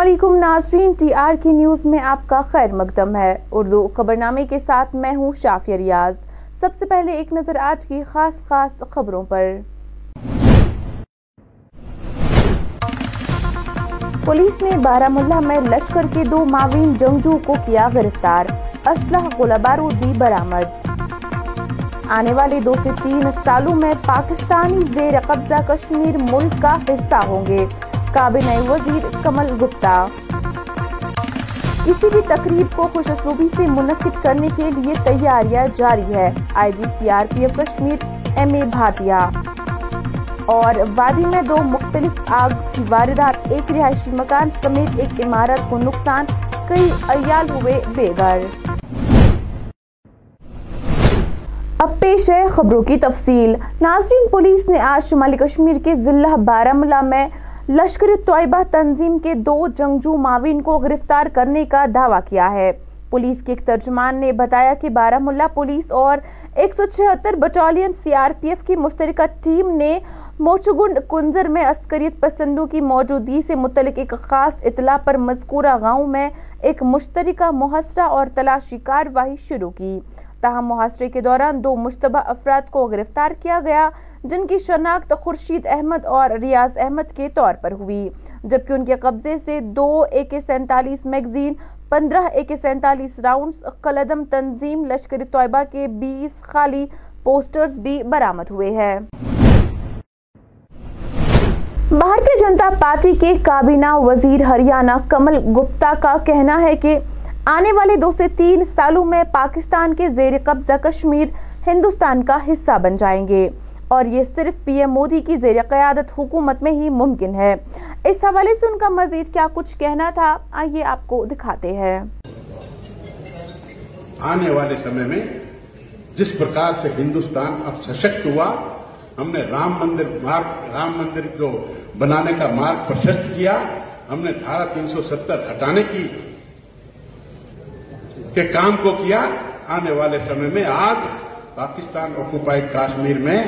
علیکم ناظرین، T R کی نیوز میں آپ کا خیر مقدم ہے۔ اردو خبرنامے کے ساتھ میں ہوں شافیہ ریاض۔ سب سے پہلے ایک نظر آج کی خاص خاص خبروں پر۔ پولیس نے بارہ ملہ میں لشکر کے دو معاون جنگجو کو کیا گرفتار۔ اسلحہ گولہ بارودی برآمد۔ آنے والے دو سے تین سالوں میں پاکستانی زیر قبضہ کشمیر ملک کا حصہ ہوں گے۔ کابینہ وزیر کمل گپتا۔ کسی بھی تقریب کو خوش اسلوبی سے منعقد کرنے کے لیے تیاریاں جاری ہے I G C R P F Kashmir, M A Bhatia اور وادی میں دو مختلف آگ کی واردات، ایک رہائشی مکان سمیت ایک عمارت کو نقصان، کئی ایال ہوئے بے گھر۔ اب پیش ہے خبروں کی تفصیل۔ ناظرین، پولیس نے آج شمالی کشمیر کے ضلع بارہ ملا میں لشکر طیبہ تنظیم کے دو جنگجو معاون کو گرفتار کرنے کا دعویٰ کیا ہے۔ پولیس کے ایک ترجمان نے بتایا کہ بارہ ملا پولیس اور ایک سو چھہتر battalion C R P F کی مشترکہ ٹیم نے موچگنڈ کنزر میں عسکریت پسندوں کی موجودگی سے متعلق ایک خاص اطلاع پر مذکورہ گاؤں میں ایک مشترکہ محاصرہ اور تلاشی کاروائی شروع کی۔ تاہم محاصرے کے دوران دو مشتبہ افراد کو گرفتار کیا گیا۔ جن کی شناخت خورشید احمد اور ریاض احمد کے طور پر ہوئی۔ جبکہ ان کے قبضے سے دو اے کے سینتالیس میگزین، پندرہ اے کے سینتالیس راؤنڈز، قلدم تنظیم لشکر طیبہ کے بیس خالی پوسٹرز بھی برآمد ہوئے ہیں۔ بھارتی جنتا پارٹی کے کابینہ وزیر ہریانہ کمل گپتا کا کہنا ہے کہ آنے والے دو سے تین سالوں میں پاکستان کے زیر قبضہ کشمیر ہندوستان کا حصہ بن جائیں گے۔ اور یہ صرف پی ایم مودی کی زیر قیادت حکومت میں ہی ممکن ہے۔ اس حوالے سے ان کا مزید کیا کچھ کہنا تھا، آئیے آپ کو دکھاتے ہیں۔ آنے والے سمے میں جس پرکار سے ہندوستان اب سشکت ہوا، ہم نے رام مندر مارگ رام مندر کو بنانے کا مارگ پرشست کیا، ہم نے دھارا تین سو ستر ہٹانے کی کے کام کو کیا۔ آنے والے سمے میں آج پاکستان آکوپائڈ کاشمیر میں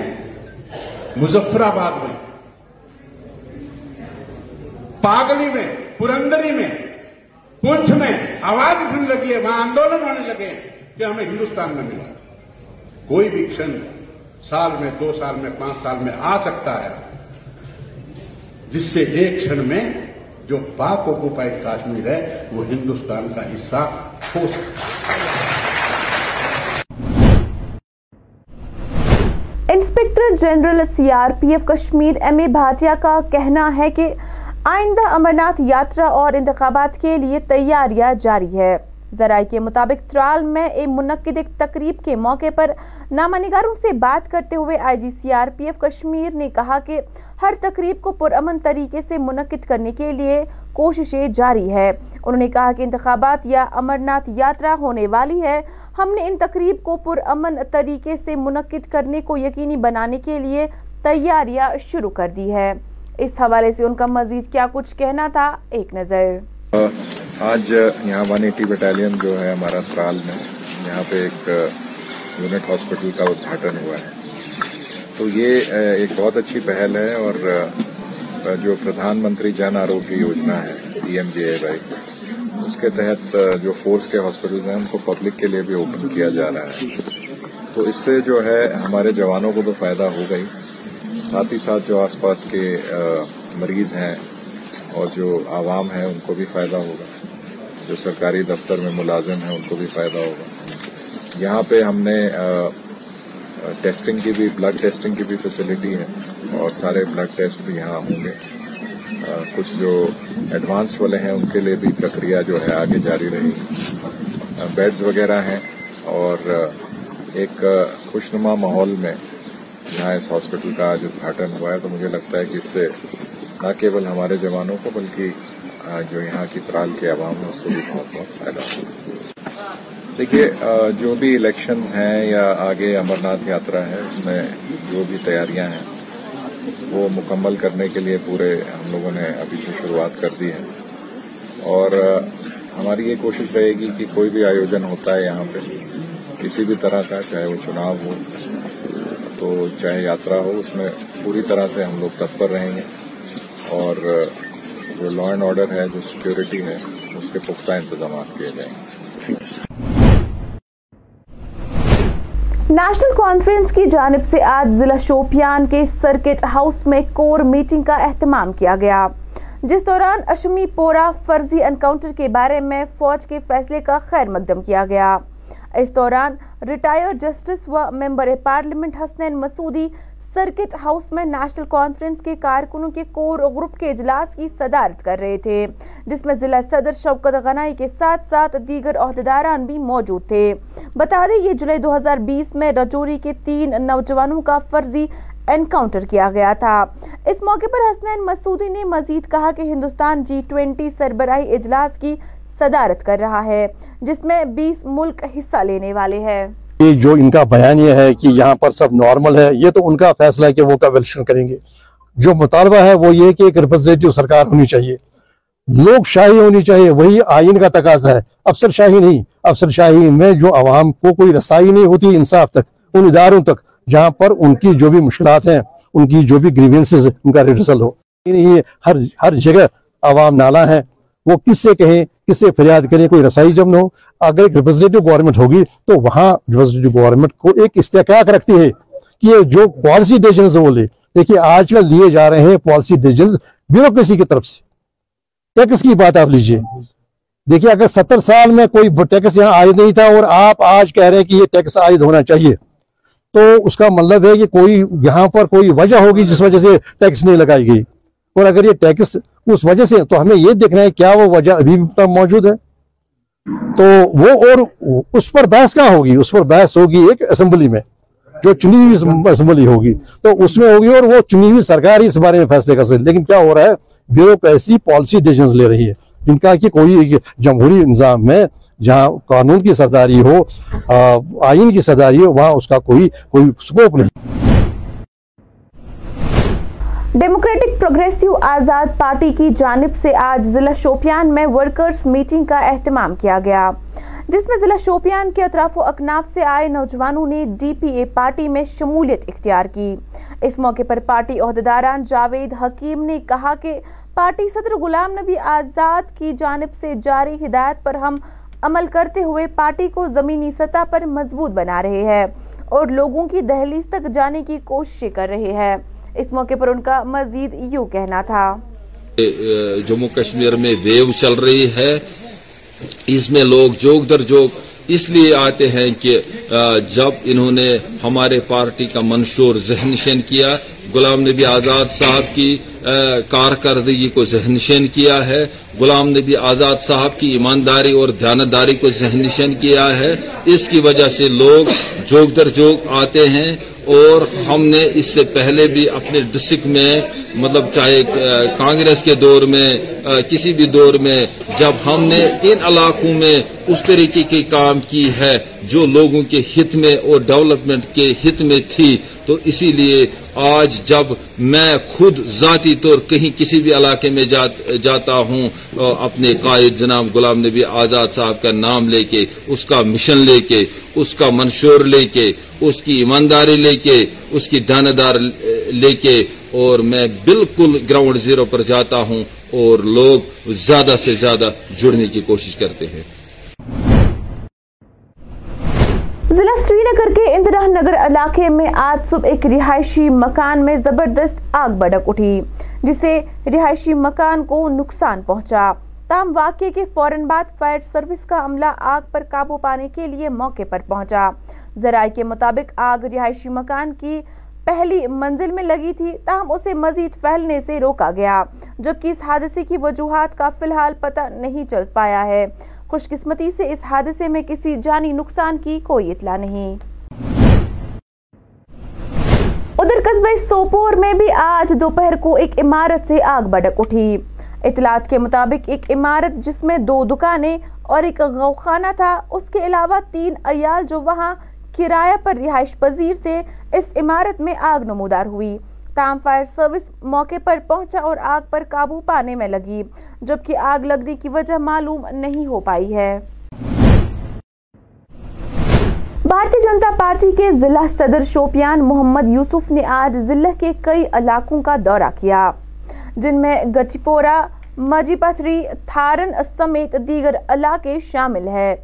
مظفر آباد میں، پاگلی میں، پرندری میں پنچھ میں آواز اٹھنے لگی ہے، وہاں آندولن ہونے لگے کہ ہمیں ہندوستان میں ملا۔ کوئی بھی کشن سال میں، دو سال میں، پانچ سال میں آ سکتا ہے، جس سے ایک کھڑ میں جو پاک اوکوپائڈ کاشمیر ہے، وہ ہندوستان کا حصہ ہو سکتا ہے۔ Inspector general C R P F Kashmir M A Bhatia کا کہنا ہے کہ آئندہ امرناتھ یاترا اور انتخابات کے لیے تیاریاں جاری ہے ذرائع کے مطابق ترال میں ایک منعقد ایک تقریب کے موقع پر نامہ نگاروں سے بات کرتے ہوئے I G C R P F Kashmir نے کہا کہ ہر تقریب کو پرامن طریقے سے منعقد کرنے کے لیے کوششیں جاری ہے انہوں نے کہا کہ انتخابات یا امرناتھ یاترا ہونے والی ہے ہم نے ان تقریب کو پرامن طریقے سے منعقد کرنے کو یقینی بنانے کے لیے تیاریاں شروع کر دی ہے اس حوالے سے ان کا مزید کیا کچھ کہنا تھا، ایک نظر۔ آج یہاں ون ایٹی بٹالین جو ہے ہمارا ترال میں، یہاں پہ ایک یونٹ ہاسپٹل کا ادھاٹن ہوا ہے۔ تو یہ ایک بہت اچھی پہل ہے اور جو پردھان منتری جن آروگیہ یوجنا ہے، پی ایم جے اے وائی اس کے تحت جو فورس کے ہاسپٹلز ہیں، ان کو پبلک کے لیے بھی اوپن کیا جا رہا ہے۔ تو اس سے جو ہے، ہمارے جوانوں کو تو فائدہ ہوگا ہی ساتھ ہی ساتھ جو آس پاس کے مریض ہیں اور جو عوام ہیں، ان کو بھی فائدہ ہوگا۔ جو سرکاری دفتر میں ملازم ہیں، ان کو بھی فائدہ ہوگا۔ یہاں پہ ہم نے ٹیسٹنگ کی بھی بلڈ ٹیسٹنگ کی بھی فیسلٹی ہے اور سارے بلڈ ٹیسٹ بھی یہاں ہوں گے۔ کچھ جو ایڈوانس والے ہیں، ان کے لیے بھی پرکریا جو ہے آگے جاری رہی۔ بیڈز وغیرہ ہیں اور ایک خوشنما ماحول میں یہاں اس ہاسپٹل کا آج ادھاٹن ہوا ہے، تو مجھے لگتا ہے کہ اس سے نہ کیول ہمارے جوانوں کو، بلکہ جو یہاں کی ترال کے عوام ہے اس کو بھی بہت بہت فائدہ ہوگا دیکھیے جو بھی الیکشنز ہیں یا آگے امرناتھ یاترا ہے، اس میں جو بھی تیاریاں ہیں وہ مکمل کرنے کے لیے پورے ہم لوگوں نے ابھی سے شروعات کر دی ہے اور ہماری یہ کوشش رہے گی کہ کوئی بھی آیوجن ہوتا ہے یہاں پہ، کسی بھی طرح کا، چاہے وہ چناؤ ہو تو چاہے یاترا ہو، اس میں پوری طرح سے ہم لوگ تتپر رہیں گے۔ اور جو لا اینڈ آرڈر ہے، جو سیکیورٹی ہے، اس کے پختہ انتظامات کیے جائیں گے۔ نیشنل کانفرنس کی جانب سے آج ضلع شوپیان کے سرکٹ ہاؤس میں کور میٹنگ کا اہتمام کیا گیا۔ جس دوران اشمی پورا فرضی انکاؤنٹر کے بارے میں فوج کے فیصلے کا خیر مقدم کیا گیا۔ اس دوران ریٹائر جسٹس و member parliament Hasnain Masoodi circuit house میں نیشنل کانفرنس کے کارکنوں کے کور گروپ کے اجلاس کی صدارت کر رہے تھے، جس میں ضلع صدر شوکت غنائی کے ساتھ ساتھ دیگر عہدیداران بھی موجود تھے۔ بتا دیں، یہ جولائی دو ہزار بیس میں رجوری کے تین نوجوانوں کا فرضی انکاؤنٹر کیا گیا تھا۔ اس موقع پر حسنین مسعودی نے مزید کہا کہ ہندوستان جی ٹوینٹی سربراہی اجلاس کی صدارت کر رہا ہے، جس میں بیس ملک حصہ لینے والے ہیں۔ کہ جو ان کا بیان یہ ہے کہ یہاں پر سب نارمل ہے، یہ تو ان کا فیصلہ ہے کہ وہ کب الیکشن کریں گے۔ جو مطالبہ ہے وہ یہ کہ ایک ریپرزینٹیو سرکار ہونی چاہیے۔ لوگ شاہی ہونی چاہیے، وہی آئین کا تقاضا ہے۔ افسر شاہی نہیں، افسر شاہی میں جو عوام کو کوئی رسائی نہیں ہوتی انصاف تک، ان اداروں تک، جہاں پر ان کی جو بھی مشکلات ہیں، ان کی جو بھی گریوینسز ان کا ریڈرسل ہو۔ یعنی یہ ہر ہر جگہ عوام نالا ہیں وہ کس سے کہیں؟ کس سے فریاد کریں، کوئی رسائی جب نہ ہو، اگر ایک ریپرزنیٹو گورنمنٹ ہوگی تو وہاں ریپرزنیٹو گورنمنٹ کو ایک استحقاق رکھتی ہے کہ جو پالیسی ڈیسیجنز وہ لے۔ دیکھیے، آج کل لیے جا رہے ہیں پالیسی ڈیسیجنز بیوروکریسی کی طرف سے۔ ٹیکس کی بات آپ لیجیے۔ دیکھیے، اگر ستر سال میں کوئی ٹیکس یہاں عائد نہیں تھا اور آپ آج کہہ رہے ہیں کہ یہ ٹیکس عائد ہونا چاہیے، تو اس کا مطلب ہے کہ کوئی یہاں پر کوئی وجہ ہوگی جس وجہ سے ٹیکس نہیں لگائی گئی۔ اور اگر یہ ٹیکس اس وجہ سے تو ہمیں یہ دیکھنا ہے کیا وہ وجہ ابھی بھی موجود ہے۔ تو وہ اور اس پر بحث کہاں ہوگی؟ اس پر بحث ہوگی ایک اسمبلی میں، جو چنی ہوئی اسمبلی ہوگی۔ تو اس میں ہوگی اور وہ چنی ہوئی سرکار ہی اس بارے میں فیصلے کر سکتی لیکن کیا ہو رہا ہے بیوروکریسی پالیسی ڈیسیزنز لے رہی ہے۔ جن کا کہ کوئی جمہوری نظام میں جہاں قانون کی سرداری ہو آئین کی سرداری ہو، وہاں اس کا کوئی کوئی سکوپ نہیں۔ ڈیموکریٹک پروگریسیو آزاد پارٹی کی جانب سے آج ضلع شوپیان میں ورکرز میٹنگ کا اہتمام کیا گیا۔ جس میں ضلع شوپیان کے اطراف و اکناف سے آئے نوجوانوں نے ڈی پی اے پارٹی میں شمولیت اختیار کی۔ اس موقع پر پارٹی عہدیداران جاوید حکیم نے کہا کہ پارٹی صدر غلام نبی آزاد کی جانب سے جاری ہدایت پر ہم عمل کرتے ہوئے پارٹی کو زمینی سطح پر مضبوط بنا رہے ہیں اور لوگوں کی دہلیز تک جانے کی کوششیں کر رہے ہیں۔ اس موقع پر ان کا مزید یوں کہنا تھا۔ جموں کشمیر میں ویو چل رہی ہے۔ اس میں لوگ جوک در جوگ اس لیے آتے ہیں کہ جب انہوں نے ہمارے پارٹی کا منشور ذہن نشین کیا، غلام نبی آزاد صاحب کی کارکردگی کو ذہن نشین کیا ہے۔ غلام نبی آزاد صاحب کی ایمانداری اور دھیانتداری کو ذہن نشین کیا ہے۔ اس کی وجہ سے لوگ جوگ در جوگ آتے ہیں اور ہم نے اس سے پہلے بھی اپنے ڈسٹرکٹ میں مطلب چاہے کانگریس کے دور میں کسی بھی دور میں جب ہم نے ان علاقوں میں اس طریقے کے کام کی ہے جو لوگوں کے ہت میں اور ڈیولپمنٹ کے ہت میں تھی، تو اسی لیے آج جب میں خود ذاتی طور کہیں کسی بھی علاقے میں جاتا ہوں اپنے قائد جناب غلام نبی آزاد صاحب کا نام لے کے، اس کا مشن لے کے، اس کا منشور لے کے، اس کی ایمانداری لے کے، اس کی دانے دار لے کے اور میں بالکل گراؤنڈ زیرو پر جاتا ہوں اور لوگ زیادہ سے زیادہ جڑنے کی کوشش کرتے ہیں۔ ضلع سری نگر کے اندرا نگر علاقے میں آج صبح ایک رہائشی مکان میں زبردست آگ بڑک اٹھی جسے رہائشی مکان کو نقصان پہنچا۔ تام واقعے کے فوراً بعد فائر سروس کا عملہ آگ پر قابو پانے کے لیے موقع پر پہنچا۔ ذرائع کے مطابق، آگ رہائشی مکان کی پہلی منزل میں لگی تھی، تاہم، اسے مزید پھیلنے سے روکا گیا، جبکہ اس حادثے کی وجوہات کا فی الحال پتہ نہیں چل پایا ہے۔ خوش قسمتی سے اس حادثے میں کسی جانی نقصان کی کوئی اطلاع نہیں۔ ادھر قصبہ سوپور میں بھی آج دوپہر کو ایک عمارت سے آگ بڑک اٹھی۔ اطلاعات کے مطابق ایک عمارت جس میں دو دکانیں اور ایک غوخانہ تھا، اس کے علاوہ تین ایال جو وہاں کرایہ پر رہائش پذیر تھے، اس عمارت میں آگ نمودار ہوئی۔ تام فائر سروس موقع پر پہنچا اور آگ پر قابو پانے میں لگی، جبکہ آگ لگنے کی وجہ معلوم نہیں ہو پائی ہے۔ بھارتی جنتا پارٹی کے ضلع صدر شوپیان محمد یوسف نے آج ضلع کے کئی علاقوں کا دورہ کیا، جن میں گچی پورا مجی پتری، تھارن سمیت دیگر علاقے شامل ہے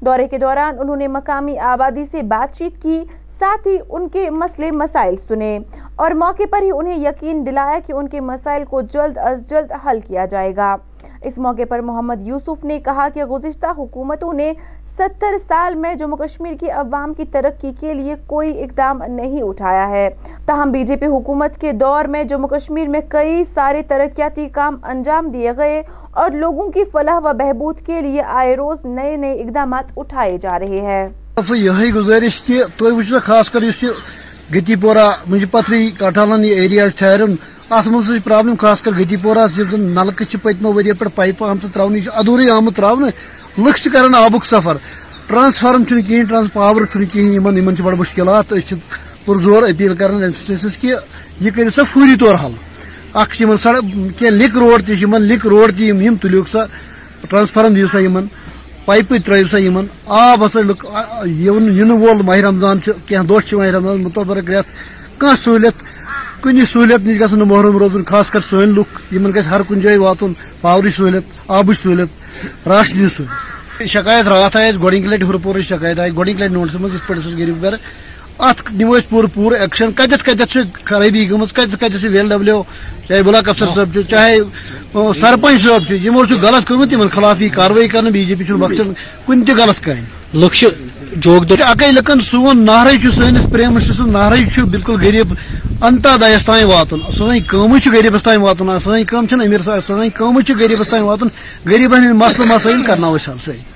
دورے کے دوران انہوں نے مقامی آبادی سے بات چیت کی، ساتھ ہی ان کے مسئلے مسائل سنے۔ اور موقع پر ہی انہیں یقین دلایا کہ ان کے مسائل کو جلد از جلد حل کیا جائے گا۔ اس موقع پر محمد یوسف نے کہا کہ گزشتہ حکومتوں نے ستر سال میں جموں کشمیر کی عوام کی ترقی کے لیے کوئی اقدام نہیں اٹھایا ہے۔ تاہم بی جے پی حکومت کے دور میں جموں کشمیر میں کئی سارے ترقیاتی کام انجام دیے گئے اور لوگوں کی فلاح و بہبود کے لیے آئے روز نئے نئے اقدامات اٹھائے جا رہے ہیں۔ یہ گزارش کہ خاص کر گتی پورہ منج پتھری کٹالن یہ ایریا ٹھہرن ات مز پرابلم، خاص کر گتی پورہ زن نلکہ پتمو ؤری پہ پائپہ آمت ترٛاونہٕ یہ آمت ترٛاونہٕ۔ لُکھ چھِ کران آبُک سفر۔ ٹرانسفارم چھُنہٕ کِہیٖنۍ، ٹرانس پاور چھُنہٕ کِہیٖنۍ، یِمن یِمن چھِ اپیل کران ایڈمنسٹریشنس کہ یہ کٔرِو سا فوری طور حل۔ اکھ سڑک کینٛہہ لِک روڈ تہِ چھِ یِمن لِک روڈ تہِ یِم سا، ٹرانسفارم دِیِو سا پائپہ ترو سا ان آب ہسا لُکھ وول ماہ رمضان کی دہ ماہ رمضان متبرک رٮ۪تھ کھانا سہولت کن سہولت نش گھن محروم روزن خاص کر سن لُکھ ان گھر ہر کن جائیں واتن پاور سہولت آب سہولت راشن سہولت شکایت رات آئی گۄڈنِکۍ لٹہِ ہُرپورٕچ شکایت آئی گۄڈنِکۍ لٹہِ نوٹس مجھ یِتھ پٲٹھۍ اوسُس گھر ات نِمو پوٗرٕ پوٗرٕ ایکشن چھِ خرٲبی گٔمٕژ کتٮ۪تھ کتٮ۪تھ چھِ ویل ڈبلیو چاہے بلاک افسر چھُ چاہے سرپنچ چھُ یِمو غلط کوٚرمُت یِمن خلاف یی کاروٲیی کرنہٕ بی جے پی چھُنہٕ بخشان کُنہِ تہِ غلط کامہِ. لُکھ جوگ دۄہ اکے لکن سون نہرے چھُ سٲنِس پریم منسٹر سُنٛد نہرے چھُ بالکل غریٖب انتادایس تام واتُن. سٲنۍ کٲمٕے چھِ غریٖبس تام واتُن سٲنۍ کٲم چھنہٕ امیر سٲنۍ کٲمٕے چھِ غریٖبس تام واتُن غریٖبن ہٕنٛدۍ مسلہٕ مسٲیل کرناوو أسۍ حل سٲری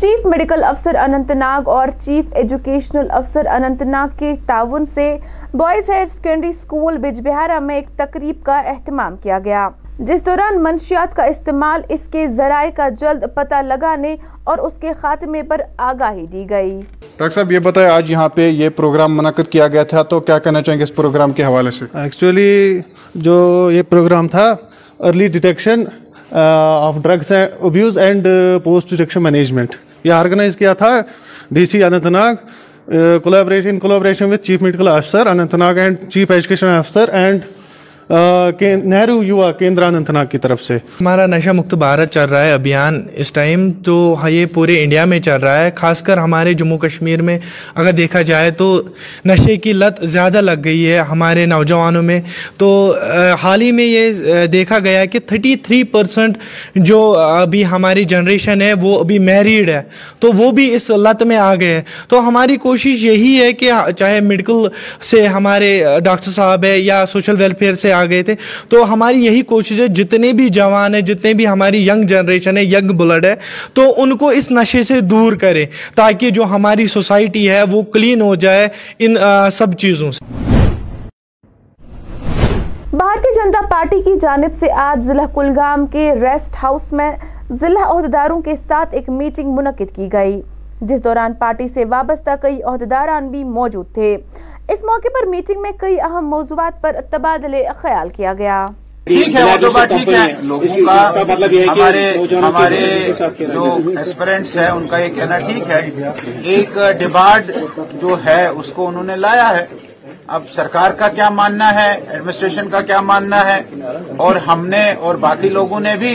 چیف میڈیکل افسر اننت ناگ اور چیف ایجوکیشنل افسر اننت ناگ کے تعاون سے بوائز ہائر سیکنڈری اسکول بج بہارا میں ایک تقریب کا اہتمام کیا گیا۔ جس دوران منشیات کا استعمال اس کے ذرائع کا جلد پتہ لگانے اور اس کے خاتمے پر آگاہی دی گئی۔ ڈاکٹر صاحب یہ بتائیں آج یہاں پہ یہ پروگرام منعقد کیا گیا تھا تو کیا کہنا چاہیں گے اس پروگرام کے حوالے سے؟ ایکچولی جو یہ پروگرام تھا early detection of drugs abuse and post detection management یہ آرگنائز کیا تھا D C Anantnag collaboration collaboration with chief medical officer Anantnag and chief education officer and Nehru Yuva Kendra Anantnag کی طرف سے۔ ہمارا نشہ مکت بھارت چل رہا ہے، ابھیان اس ٹائم تو یہ پورے انڈیا میں چل رہا ہے، خاص کر ہمارے جموں کشمیر میں۔ اگر دیکھا جائے تو نشے کی لت زیادہ لگ گئی ہے ہمارے نوجوانوں میں۔ تو حال ہی میں یہ دیکھا گیا کہ تھرٹی تھری پرسنٹ جو ابھی ہماری جنریشن ہے، وہ ابھی میریڈ ہے۔ تو وہ بھی اس لت میں آ گئے ہیں۔ تو ہماری کوشش یہی ہے کہ چاہے میڈیکل سے ہمارے ڈاکٹر صاحب ہے یا سوشل ویلفیئر سے آ گئے تھے۔ تو ہماری یہی کوشش ہے، جتنے بھی جوان ہیں، جتنے بھی ہماری ینگ جنریشن ہے ینگ بلڈ ہے، تو ان کو اس نشے سے دور کرے تاکہ جو ہماری سوسائٹی ہے وہ کلین ہو جائے ان سب چیزوں سے۔ بھارتی جنتا پارٹی کی جانب سے آج ضلع کلگام کے ریسٹ ہاؤس میں ضلع عہدیداروں کے ساتھ ایک میٹنگ منعقد کی گئی، جس دوران پارٹی سے وابستہ کئی عہدیداران بھی موجود تھے۔ اس موقع پر میٹنگ میں کئی اہم موضوعات پر تبادلے خیال کیا گیا۔ ٹھیک ہے وہ تو بات ٹھیک ہے۔ لوگوں کا ہمارے ہمارے جو ایسپرنٹس ہیں ان کا یہ کہنا ٹھیک ہے ایک ڈیبارڈ جو ہے اس کو انہوں نے لایا ہے۔ اب سرکار کا کیا ماننا ہے؟ ایڈمنسٹریشن کا کیا ماننا ہے؟ اور ہم نے اور باقی لوگوں نے بھی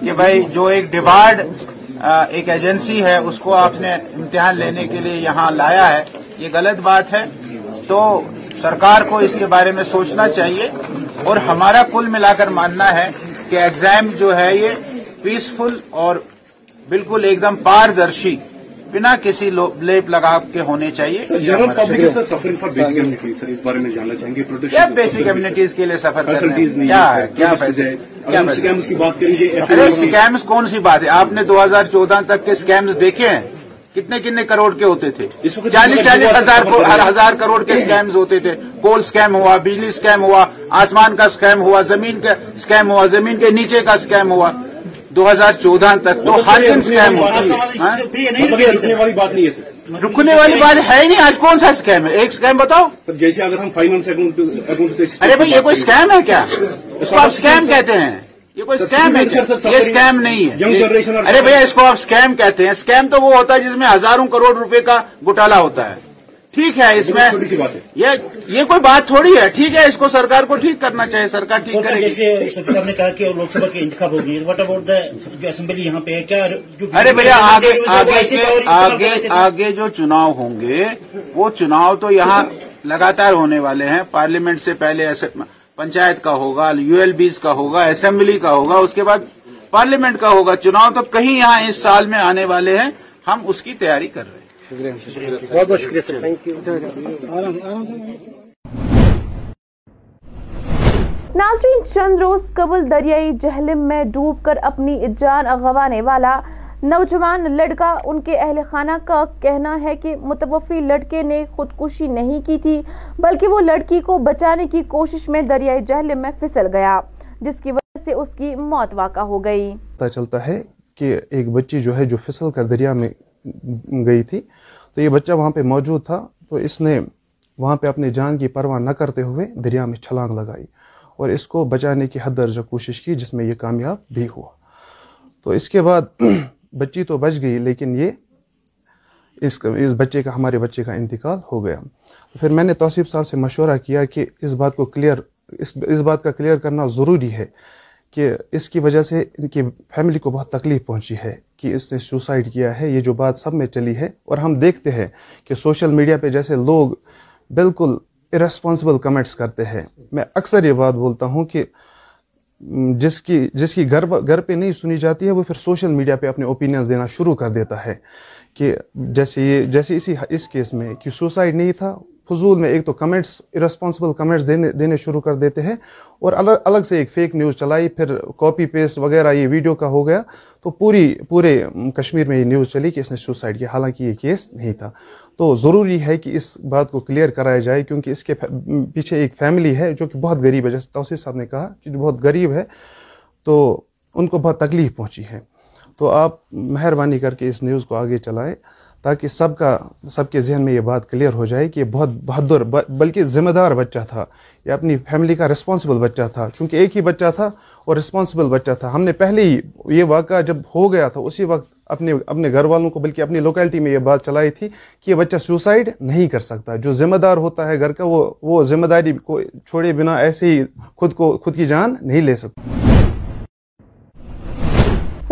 کہ بھائی جو ایک ڈیبارڈ ایک ایجنسی ہے اس کو آپ نے امتحان لینے کے لیے یہاں لایا ہے۔ یہ غلط بات ہے تو سرکار کو اس کے بارے میں سوچنا چاہیے اور ہمارا کل ملا کر ماننا ہے کہ ایگزام جو ہے یہ پیسفل اور بالکل ایک دم پاردرشی بنا کسی لیپ لگا کے ہونے چاہیے۔ کیا بیسک کمیونٹیز کے لیے سفر کیا ارے اسکیمس کون سی بات ہے؟ آپ نے دو ہزار چودہ تک کے اسکیمس دیکھے ہیں؟ کتنے کتنے کروڑ کے ہوتے تھے؟ چالیس چالیس ہزار ہزار کروڑ کے اسکیمز ہوتے تھے۔ کول اسکیم ہوا بجلی اسکیم ہوا آسمان کا اسکیم ہوا زمین کا اسکیم ہوا زمین کے نیچے کا اسکیم ہوا۔ دو ہزار چودہ تک تو ہر دن اسکیم ہوا رکنے والی بات ہے ہی نہیں آج کون سا اسکیم ہے؟ ایک اسکیم بتاؤ۔ جیسے اگر ہم فائنانس اکاؤنٹ ارے بھائی یہ کوئی اسکیم ہے کیا؟ اس کو آپ اسکیم کہتے ہیں۔ یہ کوئی سکیم ہے؟ یہ نہیں ہے۔ ارے بھیا اس کو آپ سکیم کہتے ہیں۔ سکیم تو وہ ہوتا ہے جس میں ہزاروں کروڑ روپے کا گھوٹالا ہوتا ہے۔ ٹھیک ہے اس میں یہ کوئی بات تھوڑی ہے۔ ٹھیک ہے اس کو سرکار کو ٹھیک کرنا چاہیے۔ سرکار ٹھیک کرے صاحب نے کہا کہ لوک سبھا کے انتخاب ہوگی واٹ اباؤٹ جو اسمبلی یہاں پہ ہے؟ کیا ارے بھیا آگے آگے جو چناؤ ہوں گے وہ چناؤ تو یہاں لگاتار ہونے والے ہیں۔ پارلیمنٹ سے پہلے ایسے پنچایت کا ہوگا یو ایل بیز کا ہوگا اسمبلی کا ہوگا اس کے بعد پارلیمنٹ کا ہوگا۔ چناؤ تو کہیں یہاں اس سال میں آنے والے ہیں ہم اس کی تیاری کر رہے ہیں۔ بہت بہت شکریہ سر ناظرین چند روز قبل دریائی جہلم میں ڈوب کر اپنی جان اغوانے والا نوجوان لڑکا ان کے اہل خانہ کا کہنا ہے کہ متوفی لڑکے نے خودکشی نہیں کی تھی، بلکہ وہ لڑکی کو بچانے کی کوشش میں دریائے جہل میں فسل گیا، جس کی وجہ سے اس کی موت واقع ہو گئی۔ پتہ چلتا ہے کہ ایک بچی جو ہے، جو فسل کر دریا میں گئی تھی، تو یہ بچہ وہاں پہ موجود تھا۔ تو اس نے وہاں پہ اپنی جان کی پرواہ نہ کرتے ہوئے دریا میں چھلانگ لگائی اور اس کو بچانے کی حد درجہ کوشش کی، جس میں یہ کامیاب بھی ہوا۔ تو اس کے بعد بچی تو بچ گئی، لیکن یہ اس اس بچے کا، ہمارے بچے کا انتقال ہو گیا۔ پھر میں نے توصیف صاحب سے مشورہ کیا کہ اس بات کو کلیئر اس اس بات کا کلیئر کرنا ضروری ہے کہ اس کی وجہ سے ان کی فیملی کو بہت تکلیف پہنچی ہے کہ اس نے سوسائڈ کیا ہے۔ یہ جو بات سب میں چلی ہے اور ہم دیکھتے ہیں کہ سوشل میڈیا پہ جیسے لوگ بالکل ارسپانسبل کمنٹس کرتے ہیں۔ میں اکثر یہ بات بولتا ہوں کہ جس کی جس کی گھر گھر پہ نہیں سنی جاتی ہے، وہ پھر سوشل میڈیا پہ اپنے اوپینینس دینا شروع کر دیتا ہے کہ جیسے یہ، جیسے اسی اس کیس میں کہ سوسائڈ نہیں تھا، فضول میں ایک تو کمنٹس ارسپانسبل کمنٹس دینے دینے شروع کر دیتے ہیں اور الگ الگ سے ایک فیک نیوز چلائی، پھر کاپی پیسٹ وغیرہ یہ ویڈیو کا ہو گیا تو پوری، پورے کشمیر میں یہ نیوز چلی کہ اس نے سوسائڈ کیا، حالانکہ یہ کیس نہیں تھا۔ تو ضروری ہے کہ اس بات کو کلیئر کرایا جائے کیونکہ اس کے پیچھے ایک فیملی ہے جو کہ بہت غریب ہے۔ جیسے توصیف صاحب نے کہا کہ جو بہت غریب ہے، تو ان کو بہت تکلیف پہنچی ہے۔ تو آپ مہربانی کر کے اس نیوز کو آگے چلائیں تاکہ سب کا سب کے ذہن میں یہ بات کلیئر ہو جائے کہ یہ بہت بہادر بلکہ ذمہ دار بچہ تھا۔ یہ اپنی فیملی کا رسپانسبل بچہ تھا۔ چونکہ ایک ہی بچہ تھا اور رسپانسبل بچہ تھا۔ ہم نے پہلے ہی یہ واقعہ جب ہو گیا تھا، اسی وقت اپنے اپنے گھر والوں کو، بلکہ اپنی لوکیلٹی میں یہ بات چلائی تھی کہ یہ بچہ سوسائڈ نہیں کر سکتا۔ جو ذمہ دار ہوتا ہے گھر کا، وہ وہ ذمہ داری کو چھوڑے بنا ایسے ہی خود کو خود کی جان نہیں لے سکتا۔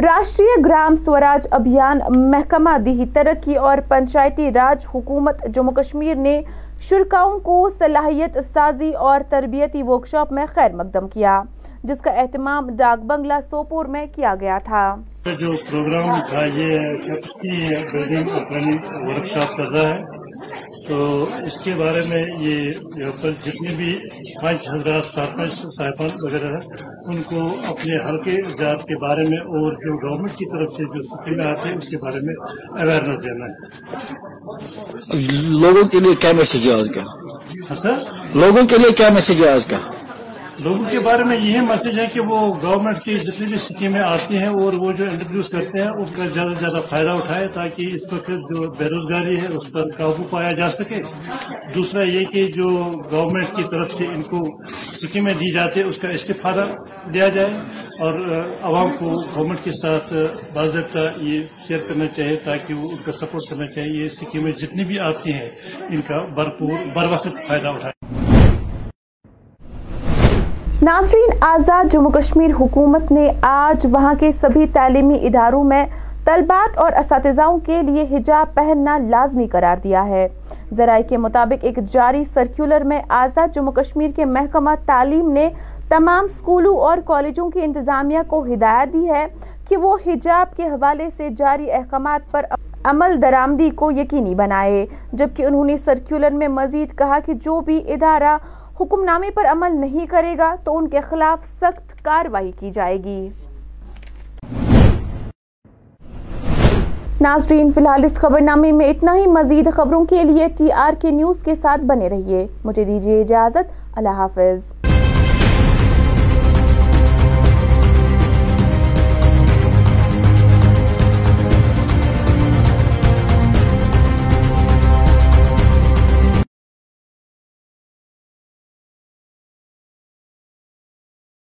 راشٹری گرام سوراج ابھیان محکمہ دیہی ترقی اور پنچایتی راج حکومت جموں کشمیر نے شرکاؤں کو صلاحیت سازی اور تربیتی ورکشاپ میں خیر مقدم کیا، جس کا اہتمام ڈاک بنگلہ سوپور میں کیا گیا تھا۔ جو پروگرام تھا یہ capacity building planning workshop کر رہا ہے؟ تو اس کے بارے میں یہ یہاں پر جتنے بھی پانچ حضرات سرپنچ صاحبان وغیرہ ہیں ان کو اپنے ہلکے جات کے بارے میں اور جو گورنمنٹ کی طرف سے جو سکیم آتی ہیں اس کے بارے میں اویئرنیس دینا ہے۔ لوگوں کے لیے کیا میسج ہے آج کا؟ ہاں، سر؟ لوگوں کے لیے کیا میسج ہے آج کا؟ لوگوں کے بارے میں یہ میسج ہے کہ وہ گورنمنٹ کی جتنی بھی سکیمیں آتی ہیں اور وہ جو انٹروڈیوس کرتے ہیں، ان کا زیادہ سے زیادہ فائدہ اٹھائے تاکہ اس وقت جو بے روزگاری ہے، اس پر قابو پایا جا سکے۔ دوسرا یہ کہ جو گورنمنٹ کی طرف سے ان کو سکیمیں دی جاتی ہیں، اس کا استفادہ دیا جائے۔ اور عوام کو گورنمنٹ کے ساتھ باضابطہ یہ شیئر کرنا چاہیے تاکہ وہ ان کا سپورٹ کرنا چاہیے۔ یہ سکیمیں جتنی بھی آتی ہیں، ان کا بھرپور بر وقت فائدہ اٹھائے۔ ناظرین، آزاد جموں کشمیر حکومت نے آج وہاں کے سبھی تعلیمی اداروں میں طلبات اور اساتذاؤں کے لیے حجاب پہننا لازمی قرار دیا ہے۔ ذرائع کے مطابق ایک جاری سرکیولر میں آزاد جموں کشمیر کے محکمہ تعلیم نے تمام سکولوں اور کالجوں کی انتظامیہ کو ہدایت دی ہے کہ وہ حجاب کے حوالے سے جاری احکامات پر عمل درآمدی کو یقینی بنائے، جبکہ انہوں نے سرکیولر میں مزید کہا کہ جو بھی ادارہ حکم نامے پر عمل نہیں کرے گا تو ان کے خلاف سخت کاروائی کی جائے گی۔ ناظرین، فی الحال اس خبر نامے میں اتنا ہی۔ مزید خبروں کے لیے ٹی آر کے نیوز کے ساتھ بنے رہیے۔ مجھے دیجیے اجازت۔ اللہ حافظ۔